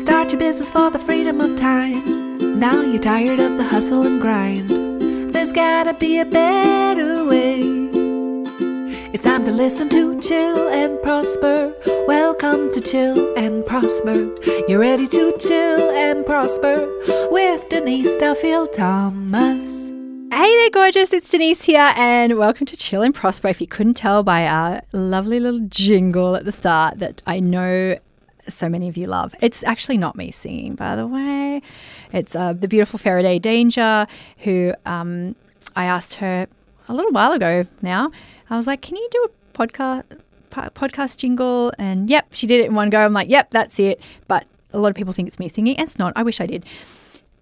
Start your business for the freedom of time. Now you're tired of the hustle and grind. There's gotta be a better way. It's time to listen to Chill and Prosper. Welcome to Chill and Prosper. You're ready to chill and prosper with Denise Duffield Thomas. Hey there, gorgeous. It's Denise here, and welcome to Chill and Prosper. If you couldn't tell by our lovely little jingle at the start that I know so many of you love. It's actually not me singing, by the way. It's uh, the beautiful Faraday Danger, who um, I asked her a little while ago now. I was like, can you do a podcast? podcast jingle and yep she did it in one go i'm like yep that's it but a lot of people think it's me singing and it's not i wish i did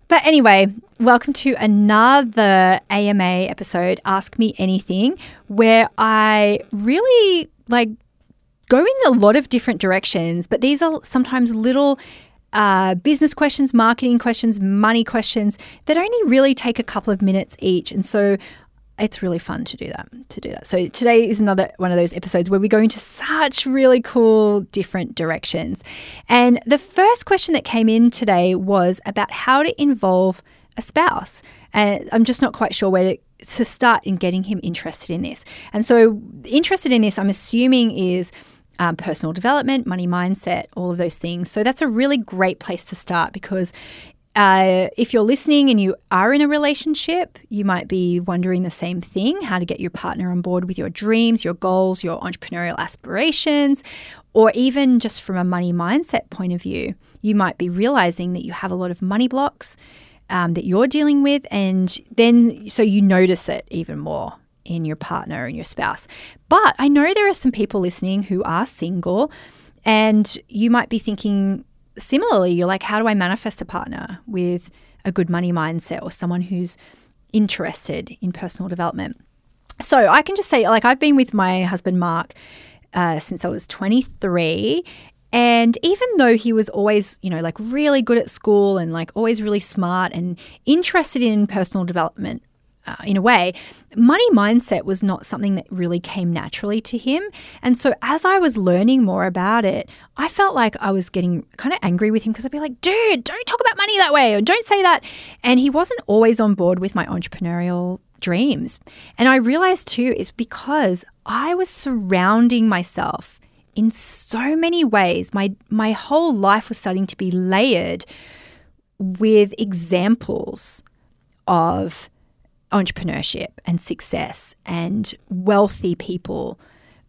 but anyway, welcome to another AMA episode, Ask Me Anything, where I really like go in a lot of different directions, but these are sometimes little uh, business questions, marketing questions, money questions that only really take a couple of minutes each. And so it's really fun to do that to do that so today is another one of those episodes where we go into such really cool different directions and the first question that came in today was about how to involve a spouse and i'm just not quite sure where to to start in getting him interested in this. And so, interested in this, I'm assuming is um, personal development, money mindset, all of those things. So, that's a really great place to start because uh, if you're listening and you are in a relationship, you might be wondering the same thing how to get your partner on board with your dreams, your goals, your entrepreneurial aspirations, or even just from a money mindset point of view. You might be realizing that you have a lot of money blocks um, that you're dealing with, and then so you notice it even more in your partner and your spouse. But I know there are some people listening who are single, and you might be thinking similarly, you're like, how do I manifest a partner with a good money mindset or someone who's interested in personal development? So I can just say, like, I've been with my husband, Mark. Uh, since I was 23, and even though he was always, you know, like really good at school and like always really smart and interested in personal development uh, in a way, money mindset was not something that really came naturally to him. And so as I was learning more about it, I felt like I was getting kind of angry with him because I'd be like, dude, don't talk about money that way or don't say that. And he wasn't always on board with my entrepreneurial dreams. And I realized too, is because I was surrounding myself in so many ways. My my whole life was starting to be layered with examples of entrepreneurship and success and wealthy people,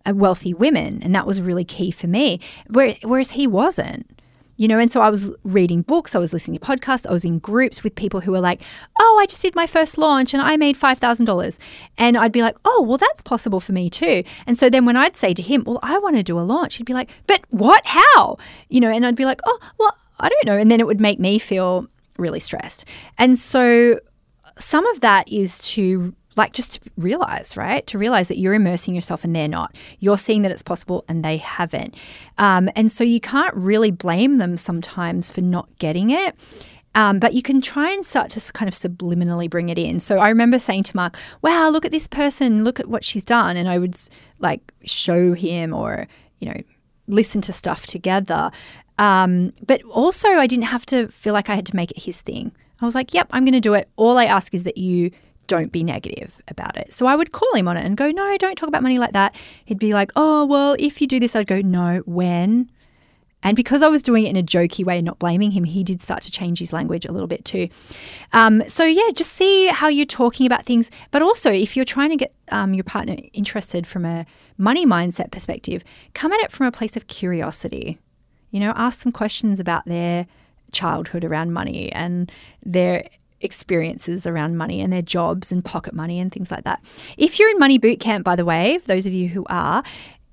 uh, wealthy women, and that was really key for me. Whereas he wasn't you know, and so I was reading books, I was listening to podcasts, I was in groups with people who were like, oh, I just did my first launch and I made $5,000. And I'd be like, oh, well, that's possible for me too. And so then when I'd say to him, well, I want to do a launch, he'd be like, but what? How? You know, and I'd be like, oh, well, I don't know. And then it would make me feel really stressed. And so some of that is to like just realize, right? To realize that you're immersing yourself and they're not. You're seeing that it's possible and they haven't. Um, and so you can't really blame them sometimes for not getting it. Um, but you can try and start to kind of subliminally bring it in. So I remember saying to Mark, wow, look at this person, look at what she's done. And I would like show him or, you know, listen to stuff together. Um, but also, I didn't have to feel like I had to make it his thing. I was like, yep, I'm going to do it. All I ask is that you don't be negative about it. So I would call him on it and go, no, don't talk about money like that. He'd be like, oh, well, if you do this, I'd go, no, when? And because I was doing it in a jokey way, and not blaming him, he did start to change his language a little bit too. Um, so, yeah, just see how you're talking about things. But also, if you're trying to get um, your partner interested from a money mindset perspective, come at it from a place of curiosity. You know, ask some questions about their childhood around money and their experiences around money and their jobs and pocket money and things like that. If you're in Money Bootcamp, by the way, for those of you who are,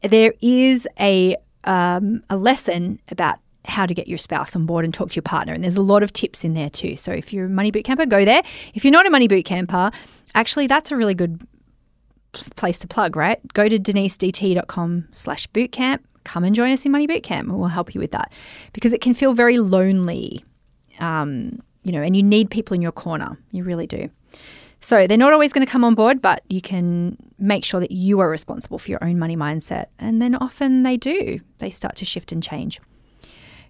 there is a um, a lesson about how to get your spouse on board and talk to your partner. And there's a lot of tips in there too. So if you're a money Boot Camper, go there. If you're not a money Boot Camper, actually that's a really good place to plug, right? Go to denisedt.com slash bootcamp. Come and join us in Money Bootcamp and we'll help you with that. Because it can feel very lonely um, you know, and you need people in your corner. You really do. So they're not always going to come on board, but you can make sure that you are responsible for your own money mindset. And then often they do. They start to shift and change.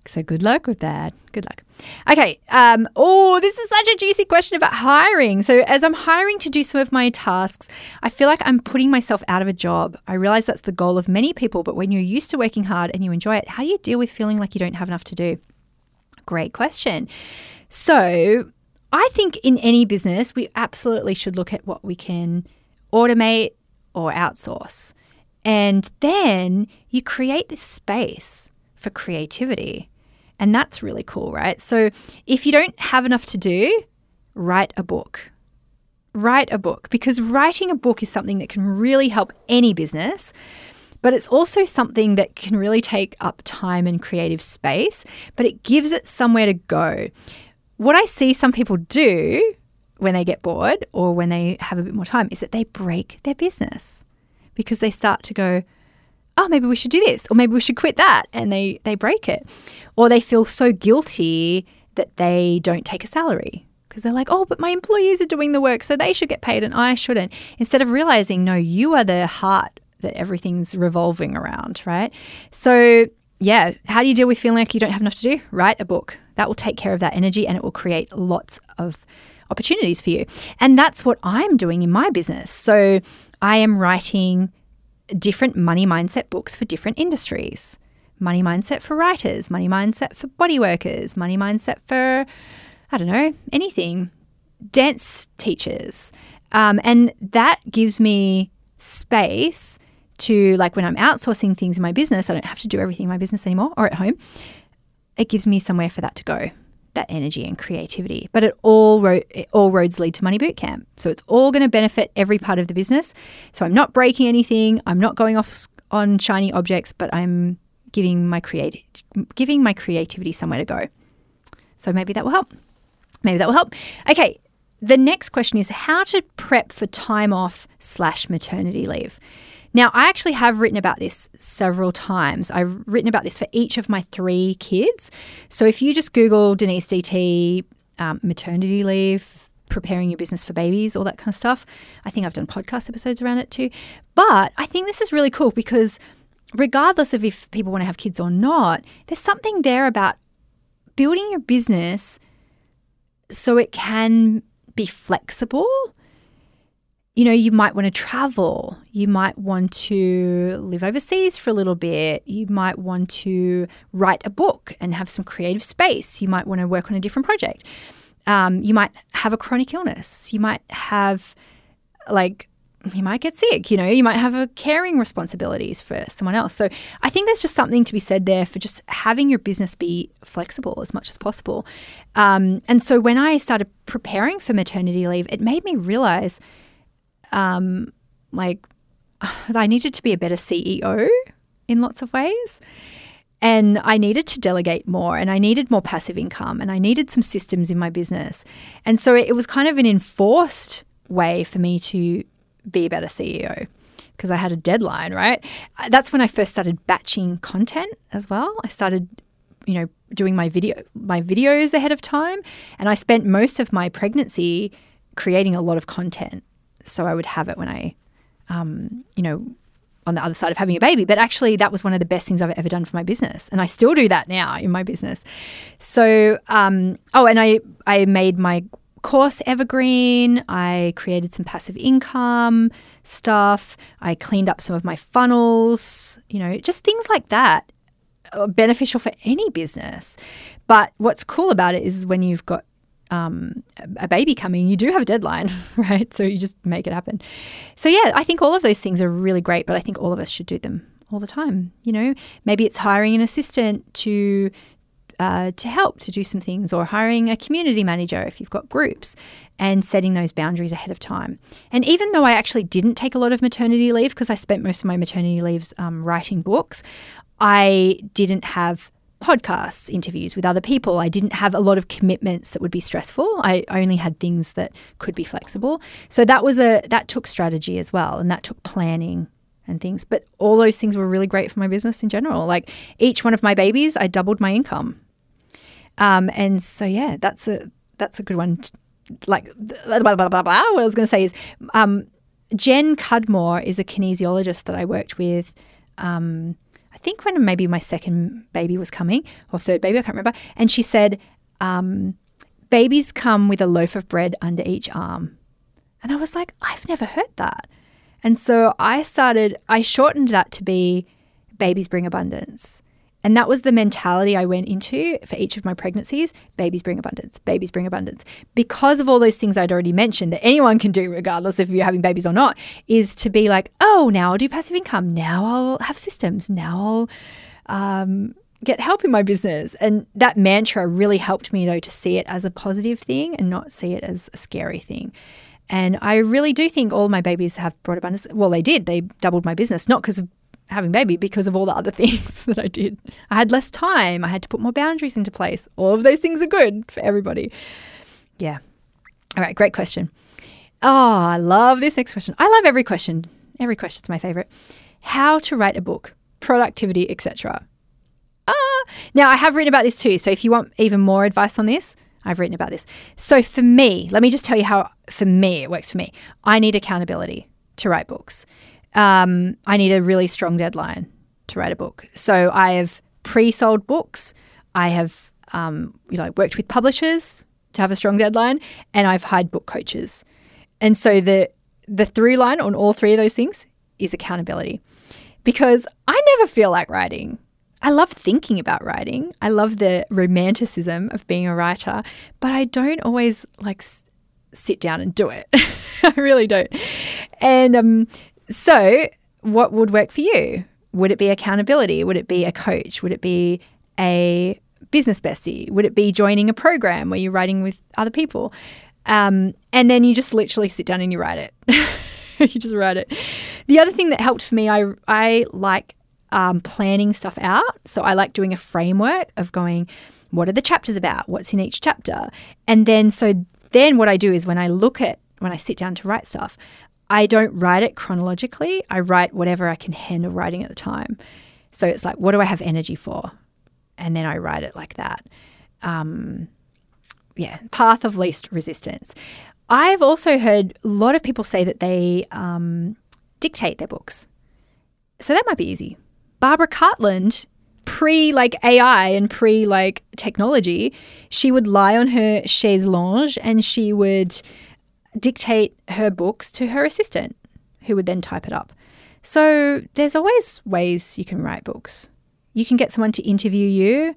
So good luck with that. Good luck. Okay. Um, oh, this is such a juicy question about hiring. So as I'm hiring to do some of my tasks, I feel like I'm putting myself out of a job. I realize that's the goal of many people, but when you're used to working hard and you enjoy it, how do you deal with feeling like you don't have enough to do? Great question. So I think in any business, we absolutely should look at what we can automate or outsource. And then you create this space for creativity. And that's really cool, right? So if you don't have enough to do, write a book. Write a book because writing a book is something that can really help any business, but it's also something that can really take up time and creative space, but it gives it somewhere to go. What I see some people do when they get bored or when they have a bit more time is that they break their business because they start to go, oh, maybe we should do this, or maybe we should quit that, and they they break it, or they feel so guilty that they don't take a salary because they're like, oh, but my employees are doing the work, so they should get paid, and I shouldn't. Instead of realizing, no, you are the heart that everything's revolving around, right? So yeah, how do you deal with feeling like you don't have enough to do? Write a book. That will take care of that energy and it will create lots of opportunities for you. And that's what I'm doing in my business. So I am writing different money mindset books for different industries money mindset for writers, money mindset for body workers, money mindset for, I don't know, anything, dance teachers. Um, and that gives me space to, like, when I'm outsourcing things in my business, I don't have to do everything in my business anymore or at home. It gives me somewhere for that to go that energy and creativity. But it all ro- all roads lead to Money Bootcamp. So it's all going to benefit every part of the business. So I'm not breaking anything. I'm not going off on shiny objects, but I'm giving my creative giving my creativity somewhere to go. So maybe that will help. Maybe that will help. Okay. The next question is how to prep for time off slash maternity leave. Now, I actually have written about this several times. I've written about this for each of my three kids. So if you just Google Denise DT um, maternity leave, preparing your business for babies, all that kind of stuff, I think I've done podcast episodes around it too. But I think this is really cool because regardless of if people want to have kids or not, there's something there about building your business so it can be flexible you know, you might want to travel. You might want to live overseas for a little bit. You might want to write a book and have some creative space. You might want to work on a different project. Um, you might have a chronic illness. You might have, like, you might get sick. You know, you might have a caring responsibilities for someone else. So I think there's just something to be said there for just having your business be flexible as much as possible. Um, and so when I started preparing for maternity leave, it made me realize – um, like I needed to be a better CEO in lots of ways. And I needed to delegate more and I needed more passive income and I needed some systems in my business. And so it was kind of an enforced way for me to be a better CEO because I had a deadline, right? That's when I first started batching content as well. I started, you know, doing my video my videos ahead of time and I spent most of my pregnancy creating a lot of content so I would have it when I, um, you know, on the other side of having a baby. But actually, that was one of the best things I've ever done for my business, and I still do that now in my business. So, um, oh, and I I made my course evergreen. I created some passive income stuff. I cleaned up some of my funnels. You know, just things like that. Beneficial for any business. But what's cool about it is when you've got um, a baby coming, you do have a deadline, right? So you just make it happen. So, yeah, I think all of those things are really great, but I think all of us should do them all the time. You know, maybe it's hiring an assistant to uh, to help to do some things, or hiring a community manager if you've got groups, and setting those boundaries ahead of time. And even though I actually didn't take a lot of maternity leave because I spent most of my maternity leaves um, writing books, I didn't have podcasts, interviews with other people. I didn't have a lot of commitments that would be stressful. I only had things that could be flexible. So that was a that took strategy as well and that took planning and things. But all those things were really great for my business in general. Like each one of my babies, I doubled my income. Um, and so yeah, that's a that's a good one. Like blah, blah, blah, blah, blah. What I was going to say is um, Jen Cudmore is a kinesiologist that I worked with. Um, I think when maybe my second baby was coming or third baby, I can't remember. And she said, um, babies come with a loaf of bread under each arm. And I was like, I've never heard that. And so I started, I shortened that to be babies bring abundance. And that was the mentality I went into for each of my pregnancies. Babies bring abundance, babies bring abundance. Because of all those things I'd already mentioned that anyone can do, regardless if you're having babies or not, is to be like, oh, now I'll do passive income. Now I'll have systems. Now I'll um, get help in my business. And that mantra really helped me, though, to see it as a positive thing and not see it as a scary thing. And I really do think all my babies have brought abundance. Well, they did. They doubled my business, not because of having baby because of all the other things that I did. I had less time. I had to put more boundaries into place. All of those things are good for everybody. Yeah. All right, great question. Oh, I love this next question. I love every question. Every question's my favorite. How to write a book, productivity, etc. Ah, now I have written about this too. So if you want even more advice on this, I've written about this. So for me, let me just tell you how for me it works for me. I need accountability to write books um, I need a really strong deadline to write a book. So I have pre-sold books. I have um, you know worked with publishers to have a strong deadline, and I've hired book coaches. And so the the through line on all three of those things is accountability, because I never feel like writing. I love thinking about writing. I love the romanticism of being a writer, but I don't always like s- sit down and do it. I really don't. And um, so, what would work for you? Would it be accountability? Would it be a coach? Would it be a business bestie? Would it be joining a program where you're writing with other people? Um, and then you just literally sit down and you write it. you just write it. The other thing that helped for me, I I like um, planning stuff out. So I like doing a framework of going, what are the chapters about? What's in each chapter? And then so then what I do is when I look at when I sit down to write stuff, I don't write it chronologically. I write whatever I can handle writing at the time. So it's like, what do I have energy for? And then I write it like that. Um, yeah, path of least resistance. I've also heard a lot of people say that they um, dictate their books. So that might be easy. Barbara Cartland, pre like AI and pre like technology, she would lie on her chaise longue and she would dictate her books to her assistant, who would then type it up. So there's always ways you can write books. You can get someone to interview you,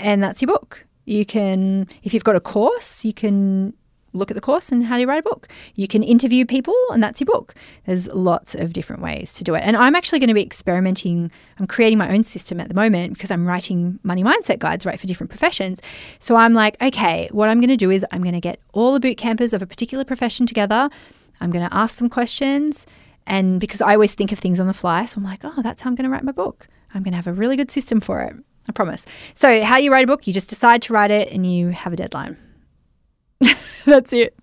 and that's your book. You can, if you've got a course, you can look at the course and how do you write a book. You can interview people and that's your book. There's lots of different ways to do it. And I'm actually going to be experimenting. I'm creating my own system at the moment because I'm writing money mindset guides, right, for different professions. So I'm like, okay, what I'm going to do is I'm going to get all the boot campers of a particular profession together. I'm going to ask them questions. And because I always think of things on the fly, so I'm like, oh, that's how I'm going to write my book. I'm going to have a really good system for it. I promise. So, how do you write a book? You just decide to write it and you have a deadline. That's it.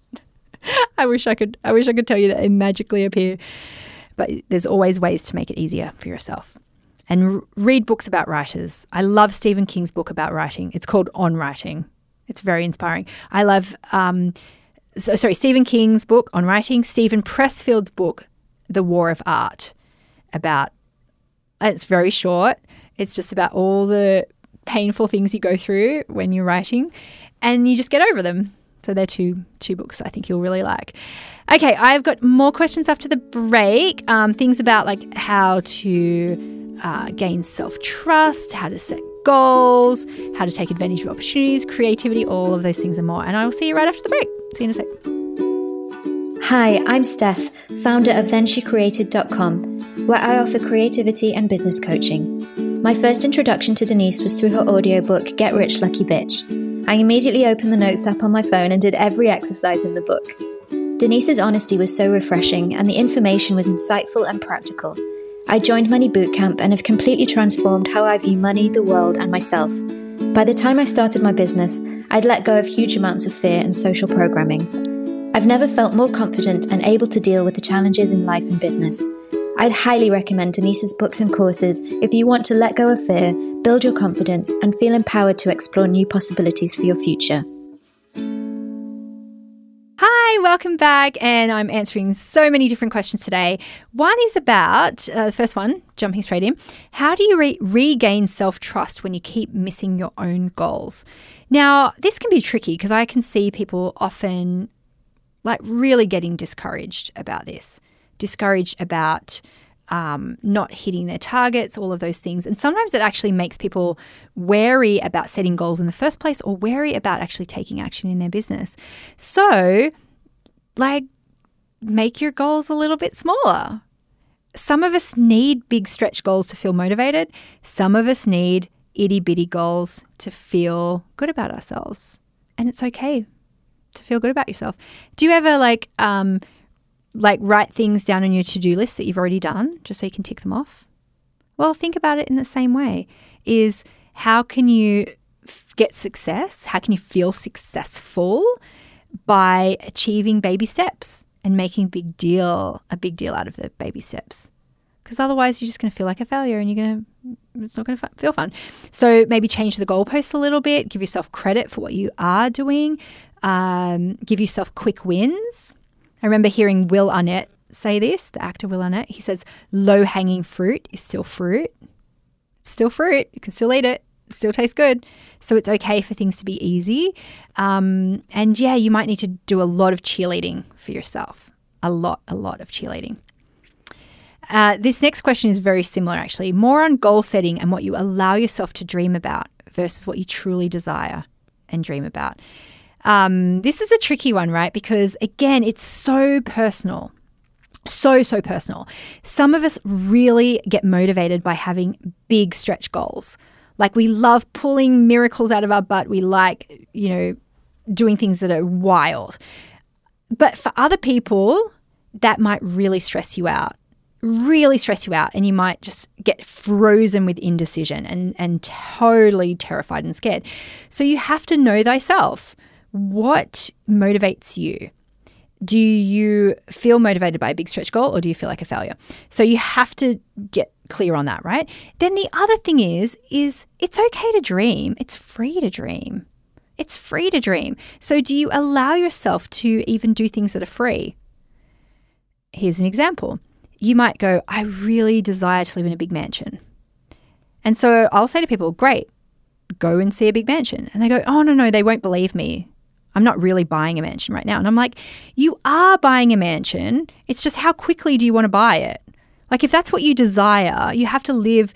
I wish I could. I wish I could tell you that it magically appear, but there's always ways to make it easier for yourself. And r- read books about writers. I love Stephen King's book about writing. It's called On Writing. It's very inspiring. I love, um, so, sorry, Stephen King's book on writing. Steven Pressfield's book, The War of Art, about. It's very short. It's just about all the painful things you go through when you're writing, and you just get over them so they're two two books I think you'll really like. Okay, I've got more questions after the break. Um, things about like how to uh, gain self trust, how to set goals, how to take advantage of opportunities, creativity, all of those things and more. And I will see you right after the break. See you in a sec. Hi, I'm Steph, founder of ThenSheCreated.com, where I offer creativity and business coaching. My first introduction to Denise was through her audiobook Get Rich Lucky Bitch. I immediately opened the notes app on my phone and did every exercise in the book. Denise's honesty was so refreshing, and the information was insightful and practical. I joined Money Bootcamp and have completely transformed how I view money, the world, and myself. By the time I started my business, I'd let go of huge amounts of fear and social programming. I've never felt more confident and able to deal with the challenges in life and business. I'd highly recommend Denise's books and courses if you want to let go of fear, build your confidence, and feel empowered to explore new possibilities for your future. Hi, welcome back. And I'm answering so many different questions today. One is about uh, the first one, jumping straight in. How do you re- regain self trust when you keep missing your own goals? Now, this can be tricky because I can see people often like really getting discouraged about this, discouraged about um, not hitting their targets, all of those things. And sometimes it actually makes people wary about setting goals in the first place or wary about actually taking action in their business. So, like, make your goals a little bit smaller. Some of us need big stretch goals to feel motivated, some of us need itty bitty goals to feel good about ourselves. And it's okay to feel good about yourself. Do you ever like um, like write things down on your to-do list that you've already done just so you can tick them off? Well, think about it in the same way. Is how can you get success? How can you feel successful by achieving baby steps and making a big deal a big deal out of the baby steps? Because otherwise, you're just going to feel like a failure, and you're going to it's not going to feel fun. So maybe change the goalposts a little bit. Give yourself credit for what you are doing. Um, give yourself quick wins I remember hearing Will Arnett say this, the actor Will Arnett. He says, low hanging fruit is still fruit. Still fruit. You can still eat it. it. Still tastes good. So it's okay for things to be easy. Um, and yeah, you might need to do a lot of cheerleading for yourself. A lot, a lot of cheerleading. Uh, this next question is very similar, actually. More on goal setting and what you allow yourself to dream about versus what you truly desire and dream about. Um, this is a tricky one, right? Because again, it's so personal. So, so personal. Some of us really get motivated by having big stretch goals. Like we love pulling miracles out of our butt. We like, you know, doing things that are wild. But for other people, that might really stress you out really stress you out and you might just get frozen with indecision and, and totally terrified and scared. So you have to know thyself what motivates you? Do you feel motivated by a big stretch goal or do you feel like a failure? So you have to get clear on that, right? Then the other thing is is it's okay to dream. It's free to dream. It's free to dream. So do you allow yourself to even do things that are free? Here's an example. You might go, I really desire to live in a big mansion. And so I'll say to people, great, go and see a big mansion. And they go, oh, no, no, they won't believe me. I'm not really buying a mansion right now. And I'm like, you are buying a mansion. It's just how quickly do you want to buy it? Like, if that's what you desire, you have to live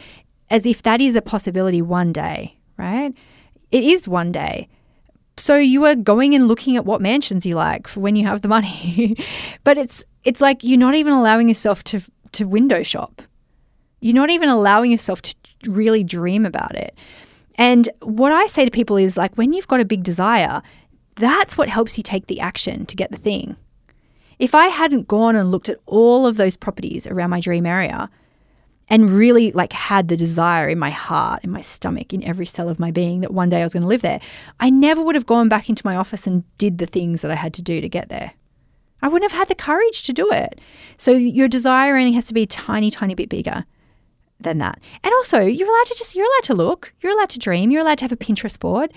as if that is a possibility one day, right? It is one day. So you are going and looking at what mansions you like for when you have the money. but it's it's like you're not even allowing yourself to to window shop. You're not even allowing yourself to really dream about it. And what I say to people is like when you've got a big desire, that's what helps you take the action to get the thing. If I hadn't gone and looked at all of those properties around my dream area and really like had the desire in my heart, in my stomach, in every cell of my being that one day I was going to live there, I never would have gone back into my office and did the things that I had to do to get there. I wouldn't have had the courage to do it. So your desire only has to be a tiny, tiny bit bigger than that. And also, you're allowed to just, you're allowed to look, you're allowed to dream, you're allowed to have a Pinterest board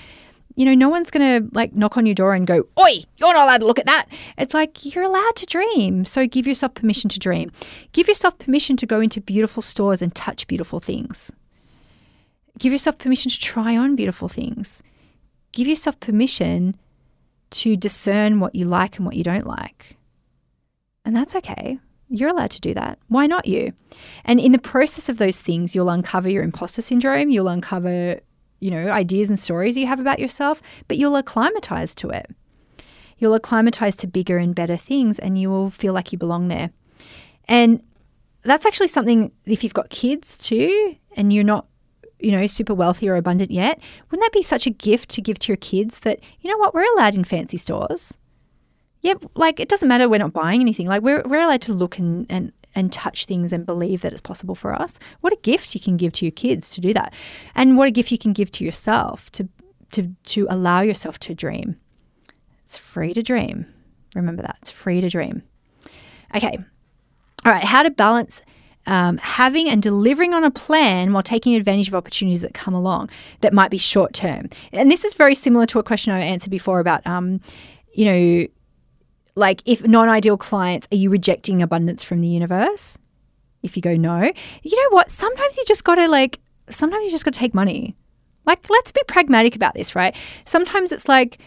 you know, no one's going to like knock on your door and go, Oi, you're not allowed to look at that. It's like you're allowed to dream. So give yourself permission to dream. Give yourself permission to go into beautiful stores and touch beautiful things. Give yourself permission to try on beautiful things. Give yourself permission to discern what you like and what you don't like. And that's okay. You're allowed to do that. Why not you? And in the process of those things, you'll uncover your imposter syndrome, you'll uncover you know, ideas and stories you have about yourself, but you'll acclimatize to it. You'll acclimatize to bigger and better things and you will feel like you belong there. And that's actually something if you've got kids too and you're not you know, super wealthy or abundant yet, wouldn't that be such a gift to give to your kids that, you know what, we're allowed in fancy stores? Yeah, like it doesn't matter we're not buying anything. Like we're, we're allowed to look and, and and touch things and believe that it's possible for us. What a gift you can give to your kids to do that. And what a gift you can give to yourself to to to allow yourself to dream. It's free to dream. Remember that. It's free to dream. Okay. All right, how to balance um, having and delivering on a plan while taking advantage of opportunities that come along that might be short term. And this is very similar to a question I answered before about, um, you know, like if non-ideal clients, are you rejecting abundance from the universe? If you go no, you know what? Sometimes you just got to like sometimes you just got to take money. Like let's be pragmatic about this, right? Sometimes it's like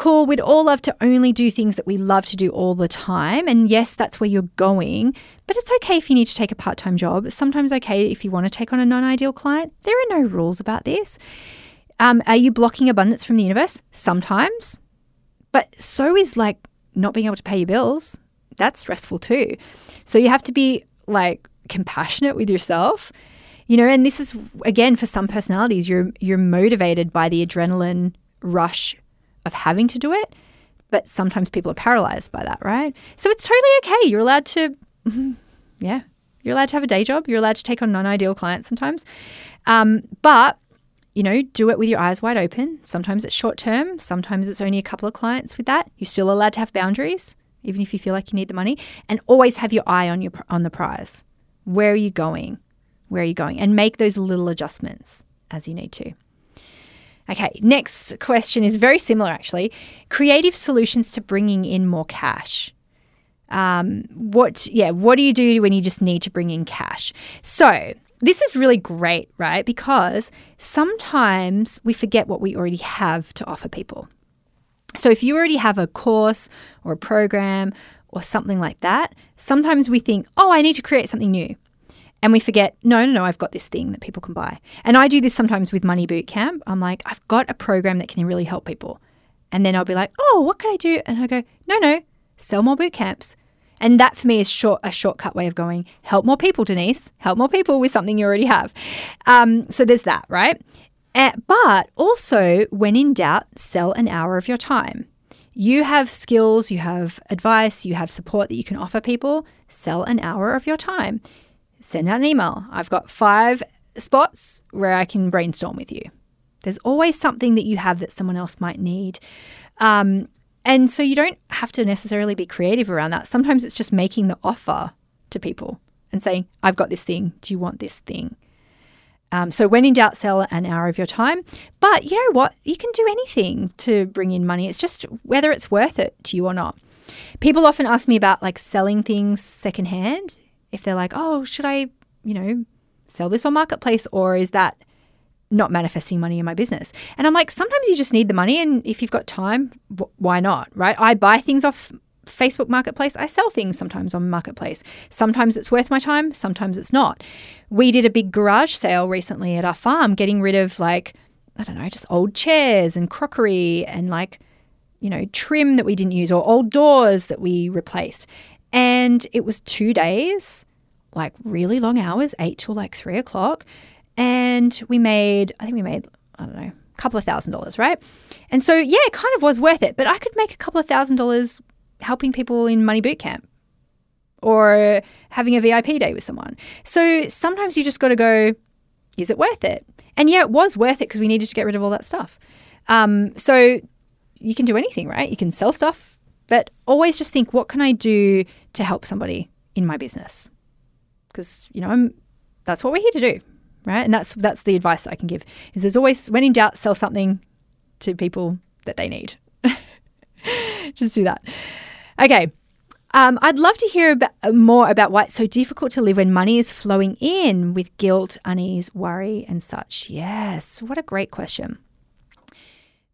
cool, we'd all love to only do things that we love to do all the time. And yes, that's where you're going. But it's okay if you need to take a part time job. It's sometimes okay if you want to take on a non ideal client. There are no rules about this. Um, are you blocking abundance from the universe? Sometimes. But so is like not being able to pay your bills. That's stressful too. So you have to be like compassionate with yourself. You know, and this is again for some personalities, you're you're motivated by the adrenaline rush of having to do it, but sometimes people are paralyzed by that, right? So it's totally okay. You're allowed to, yeah, you're allowed to have a day job. You're allowed to take on non ideal clients sometimes. Um, but, you know, do it with your eyes wide open. Sometimes it's short term, sometimes it's only a couple of clients with that. You're still allowed to have boundaries, even if you feel like you need the money, and always have your eye on your on the prize. Where are you going? Where are you going? And make those little adjustments as you need to. Okay, next question is very similar actually. Creative solutions to bringing in more cash. Um, what, yeah, what do you do when you just need to bring in cash? So, this is really great, right? Because sometimes we forget what we already have to offer people. So, if you already have a course or a program or something like that, sometimes we think, oh, I need to create something new and we forget, no, no, no, I've got this thing that people can buy. And I do this sometimes with Money Boot Camp. I'm like, I've got a program that can really help people. And then I'll be like, oh, what can I do? And I go, no, no, sell more boot camps. And that for me is short a shortcut way of going, help more people, Denise, help more people with something you already have. Um, so there's that, right? Uh, but also, when in doubt, sell an hour of your time. You have skills, you have advice, you have support that you can offer people. Sell an hour of your time send out an email. I've got five spots where I can brainstorm with you. There's always something that you have that someone else might need. Um, and so you don't have to necessarily be creative around that. Sometimes it's just making the offer to people and saying, I've got this thing. Do you want this thing? Um, so when in doubt, sell an hour of your time. But you know what? You can do anything to bring in money. It's just whether it's worth it to you or not. People often ask me about like selling things secondhand if they're like, oh, should I, you know, sell this on marketplace or is that not manifesting money in my business? And I'm like, sometimes you just need the money, and if you've got time, why not, right? I buy things off Facebook Marketplace. I sell things sometimes on Marketplace. Sometimes it's worth my time, sometimes it's not. We did a big garage sale recently at our farm, getting rid of like, I don't know, just old chairs and crockery and like, you know, trim that we didn't use or old doors that we replaced. And it was two days, like really long hours, eight till like three o'clock. And we made, I think we made, I don't know, a couple of thousand dollars, right? And so, yeah, it kind of was worth it. But I could make a couple of thousand dollars helping people in Money Boot Camp or having a VIP day with someone. So sometimes you just got to go, is it worth it? And yeah, it was worth it because we needed to get rid of all that stuff. Um, so you can do anything, right? You can sell stuff, but always just think, what can I do to help somebody in my business? Because you know, I'm, that's what we're here to do, right? And that's that's the advice that I can give. Is there's always, when in doubt, sell something to people that they need. just do that. Okay. Um, I'd love to hear about, more about why it's so difficult to live when money is flowing in with guilt, unease, worry, and such. Yes, what a great question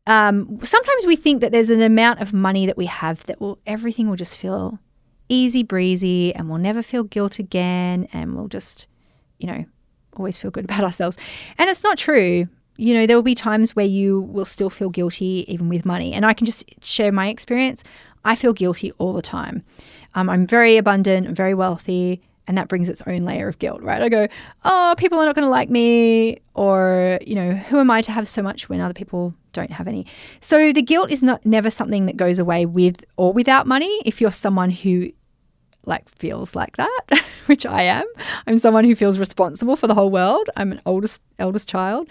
um, sometimes we think that there's an amount of money that we have that will everything will just feel easy breezy and we'll never feel guilt again and we'll just you know always feel good about ourselves and it's not true you know there will be times where you will still feel guilty even with money and i can just share my experience i feel guilty all the time um, i'm very abundant very wealthy and that brings its own layer of guilt, right? I go, oh, people are not going to like me, or you know, who am I to have so much when other people don't have any? So the guilt is not never something that goes away with or without money. If you're someone who like feels like that, which I am, I'm someone who feels responsible for the whole world. I'm an oldest eldest child.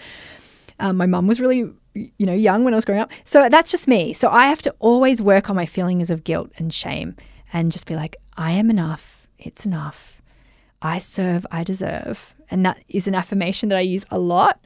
Um, my mum was really you know young when I was growing up, so that's just me. So I have to always work on my feelings of guilt and shame, and just be like, I am enough. It's enough I serve, I deserve. And that is an affirmation that I use a lot.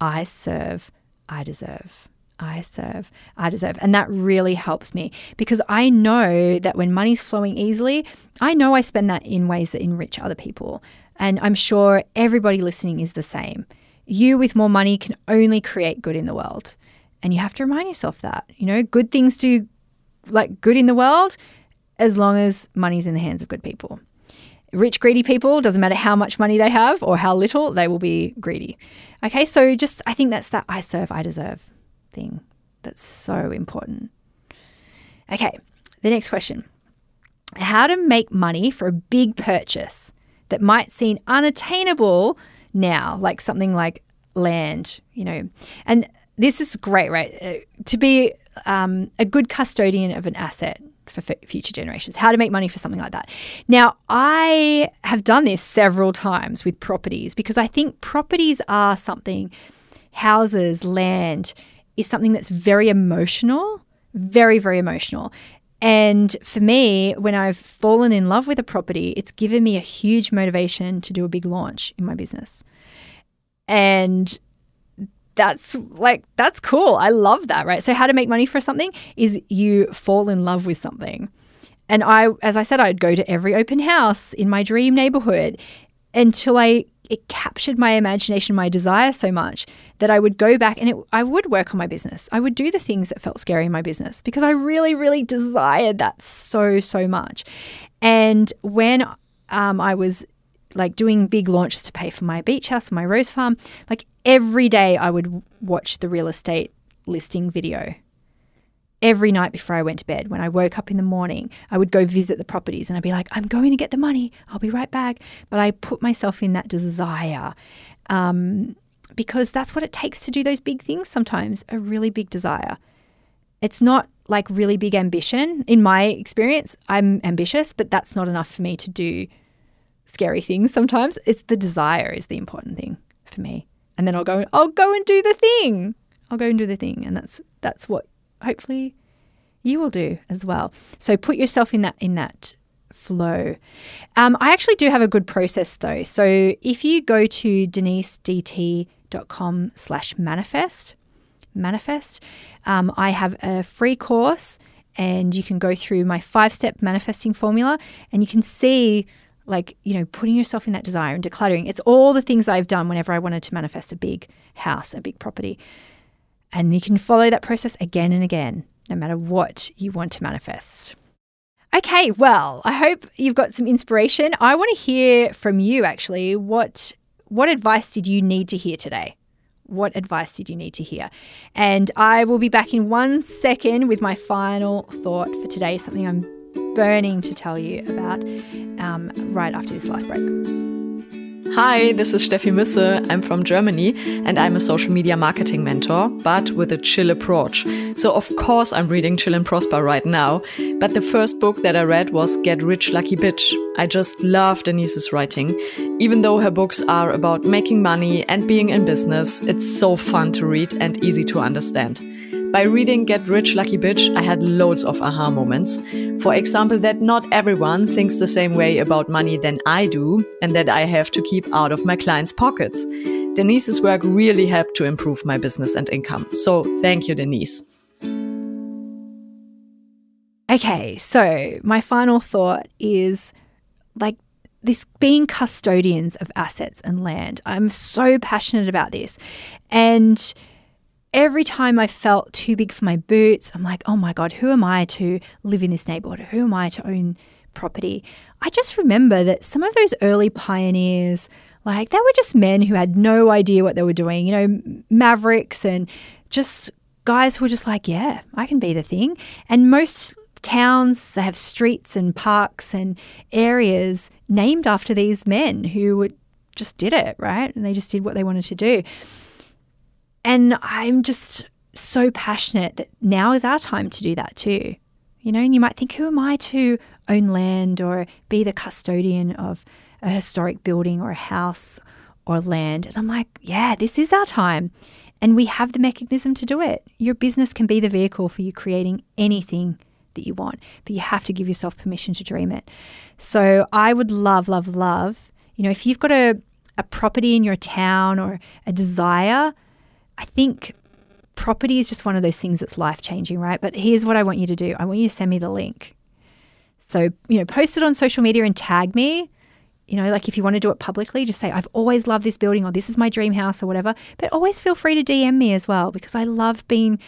I serve, I deserve. I serve, I deserve. And that really helps me because I know that when money's flowing easily, I know I spend that in ways that enrich other people. And I'm sure everybody listening is the same. You with more money can only create good in the world. And you have to remind yourself that, you know, good things do like good in the world as long as money's in the hands of good people. Rich, greedy people, doesn't matter how much money they have or how little, they will be greedy. Okay, so just I think that's that I serve, I deserve thing that's so important. Okay, the next question How to make money for a big purchase that might seem unattainable now, like something like land, you know. And this is great, right? Uh, to be um, a good custodian of an asset for future generations, how to make money for something like that. Now, I have done this several times with properties because I think properties are something, houses, land, is something that's very emotional, very, very emotional. And for me, when I've fallen in love with a property, it's given me a huge motivation to do a big launch in my business. And that's like, that's cool. I love that, right? So, how to make money for something is you fall in love with something. And I, as I said, I'd go to every open house in my dream neighborhood until I it captured my imagination, my desire so much that I would go back and it, I would work on my business. I would do the things that felt scary in my business because I really, really desired that so, so much. And when um, I was like doing big launches to pay for my beach house, my rose farm, like every day I would watch the real estate listing video every night before I went to bed, when I woke up in the morning, I would go visit the properties and I'd be like, I'm going to get the money. I'll be right back. But I put myself in that desire um, because that's what it takes to do those big things sometimes a really big desire. It's not like really big ambition. In my experience, I'm ambitious, but that's not enough for me to do scary things sometimes. It's the desire is the important thing for me. And then I'll go, I'll go and do the thing. I'll go and do the thing. And that's that's what hopefully you will do as well. So put yourself in that in that flow. Um, I actually do have a good process though. So if you go to denisedt.com slash manifest, manifest, um, I have a free course and you can go through my five step manifesting formula and you can see like, you know, putting yourself in that desire and decluttering. It's all the things I've done whenever I wanted to manifest a big house, a big property. And you can follow that process again and again, no matter what you want to manifest. Okay, well, I hope you've got some inspiration. I want to hear from you actually. What what advice did you need to hear today? What advice did you need to hear? And I will be back in one second with my final thought for today, something I'm burning to tell you about um, right after this last break. Hi, this is Steffi Müsse. I'm from Germany and I'm a social media marketing mentor, but with a chill approach. So, of course, I'm reading Chill and Prosper right now. But the first book that I read was Get Rich Lucky Bitch. I just love Denise's writing. Even though her books are about making money and being in business, it's so fun to read and easy to understand. By reading Get Rich Lucky Bitch, I had loads of aha moments. For example, that not everyone thinks the same way about money than I do, and that I have to keep out of my clients' pockets. Denise's work really helped to improve my business and income. So thank you, Denise. Okay, so my final thought is like this being custodians of assets and land. I'm so passionate about this. And every time I felt too big for my boots, I'm like, oh my God, who am I to live in this neighborhood? Who am I to own property? I just remember that some of those early pioneers, like they were just men who had no idea what they were doing, you know, mavericks and just guys who were just like, yeah, I can be the thing. And most towns, they have streets and parks and areas named after these men who just did it, right? And they just did what they wanted to do. And I'm just so passionate that now is our time to do that too. You know, and you might think, who am I to own land or be the custodian of a historic building or a house or land? And I'm like, yeah, this is our time. And we have the mechanism to do it. Your business can be the vehicle for you creating anything that you want, but you have to give yourself permission to dream it. So I would love, love, love, you know, if you've got a, a property in your town or a desire I think property is just one of those things that's life changing, right? But here's what I want you to do I want you to send me the link. So, you know, post it on social media and tag me. You know, like if you want to do it publicly, just say, I've always loved this building or this is my dream house or whatever. But always feel free to DM me as well because I love being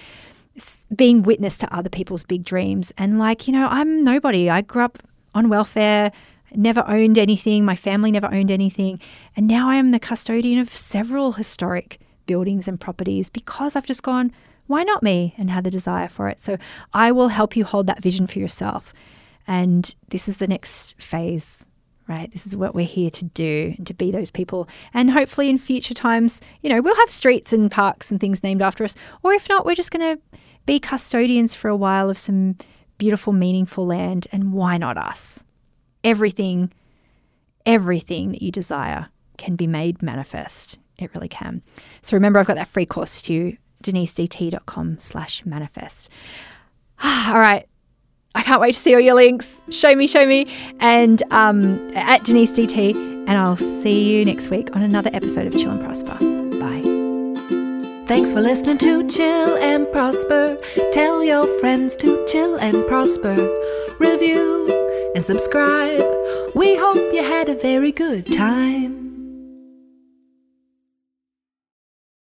being witness to other people's big dreams. And like, you know, I'm nobody. I grew up on welfare, never owned anything. My family never owned anything. And now I am the custodian of several historic buildings and properties because I've just gone, why not me? And had the desire for it. So I will help you hold that vision for yourself. And this is the next phase, right? This is what we're here to do and to be those people. And hopefully in future times, you know, we'll have streets and parks and things named after us. Or if not, we're just going to be custodians for a while of some beautiful, meaningful land. And why not us? Everything, everything that you desire can be made manifest it really can. So remember, I've got that free course to you, denisedt.com slash manifest. all right. I can't wait to see all your links. Show me, show me. And um, at Denise DT. And I'll see you next week on another episode of Chill and Prosper. Bye. Thanks for listening to Chill and Prosper. Tell your friends to chill and prosper. Review and subscribe. We hope you had a very good time.